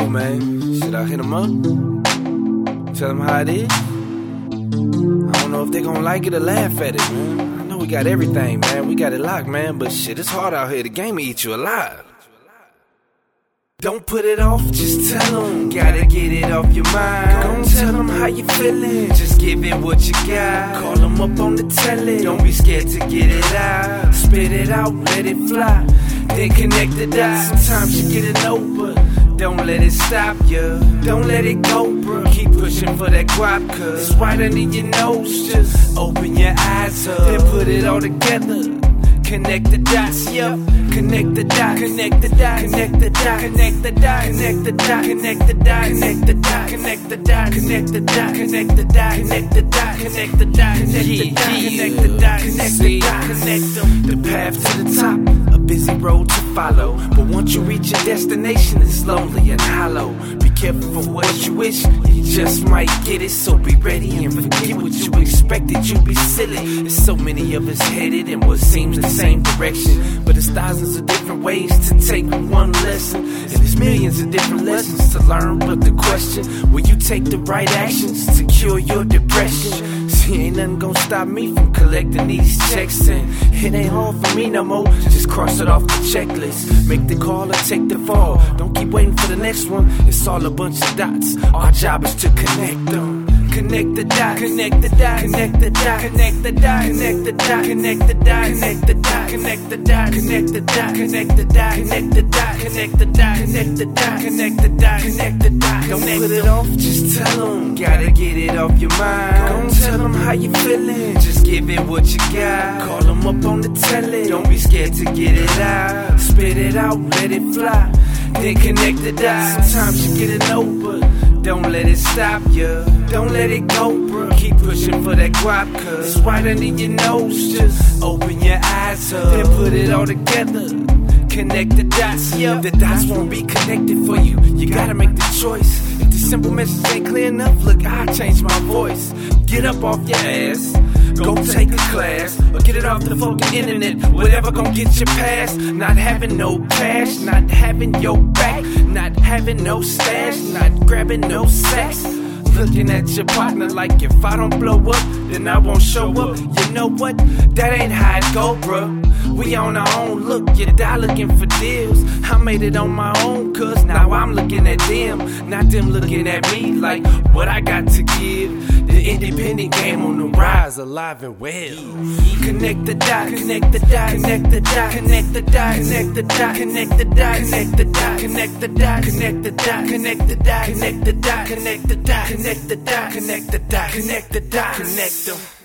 man. Should I hit them up? Tell them how it is? I don't know if they gonna like it or laugh at it, man. I know we got everything, man. We got it locked, man. But shit, it's hard out here. The game will eat you alive. Don't put it off, just tell them. Gotta get it off your mind. Don't tell them how you feeling. Just give it what you got. Call them up on the telly. Don't be scared to get it out. Spit it out, let it fly. Then connect the dots. Sometimes you get it over. Don't let it stop you. Don't let it go, bro. Keep pushing for that guap, cause it's right under your nose. Just open your eyes up. Then put it all together. Connect the dots, yep. Connect the dots, connect the dots, connect the dots, connect the dots, connect the dots, connect the dots, connect the dots, connect the dots, connect the dots, connect the dots, connect the dots, connect the dots, connect the dots, connect the dots, connect the dots, connect them. The path to the top, busy road to follow. But once you reach your destination, it's lonely and hollow. Be careful for what you wish, you just might get it. So be ready and forget what you expected. You be silly. There's so many of us headed in what seems the same direction, but it's thousands of different ways to take one lesson, and there's millions of different lessons to learn. But the question: Will you take the right actions to cure your depression? See, ain't nothing gonna stop me from collecting these checks, and it ain't hard for me no more. Just cross it off the checklist. Make the call or take the fall. Don't keep waiting for the next one. It's all a bunch of dots. Our job is to connect them. Connect the dots, connect the dots, connect the dots, connect the dots, connect the dots, connect the dots, connect the dots, connect the dots, connect the dots, connect the dots, connect the dots, connect the dots, connect the dots, connect the dots, connect the dots. Don't put it off, just tell them. Gotta get it off your mind. Don't tell them how you feeling. Just give it what you got. Call them up on the telly. Don't be scared to get it out. Spit it out, let it fly. Then connect the dots. Sometimes you get it over. Don't let it stop you. Don't let it go, bro. Keep pushing for that guap, cause it's right under your nose. Just open your eyes up, then put it all together. Connect the dots, yeah. The dots won't be connected for you. You gotta make the choice. If the simple message ain't clear enough, look, I change my voice. Get up off your ass. Go take a class or get it off the fucking internet. Whatever gon' get you past. Not having no cash, not having your back, not having no stash, not grabbing no sex Looking at your partner like if I don't blow up, then I won't show up. You know what? That ain't how it go, bruh. We on our own, look, you die looking for deals. I made it on my own, cause now I'm looking at them, not them looking at me like what I got to give. Independent game on the rise, alive and well. Connect the dots, connect the dots, connect the dots, connect the dots, connect the dots, connect the dots, connect the dots, connect the dots, connect the dots, connect the dots, connect the dots, connect the dots, connect the dots, connect the dots, connect the dots, connect them.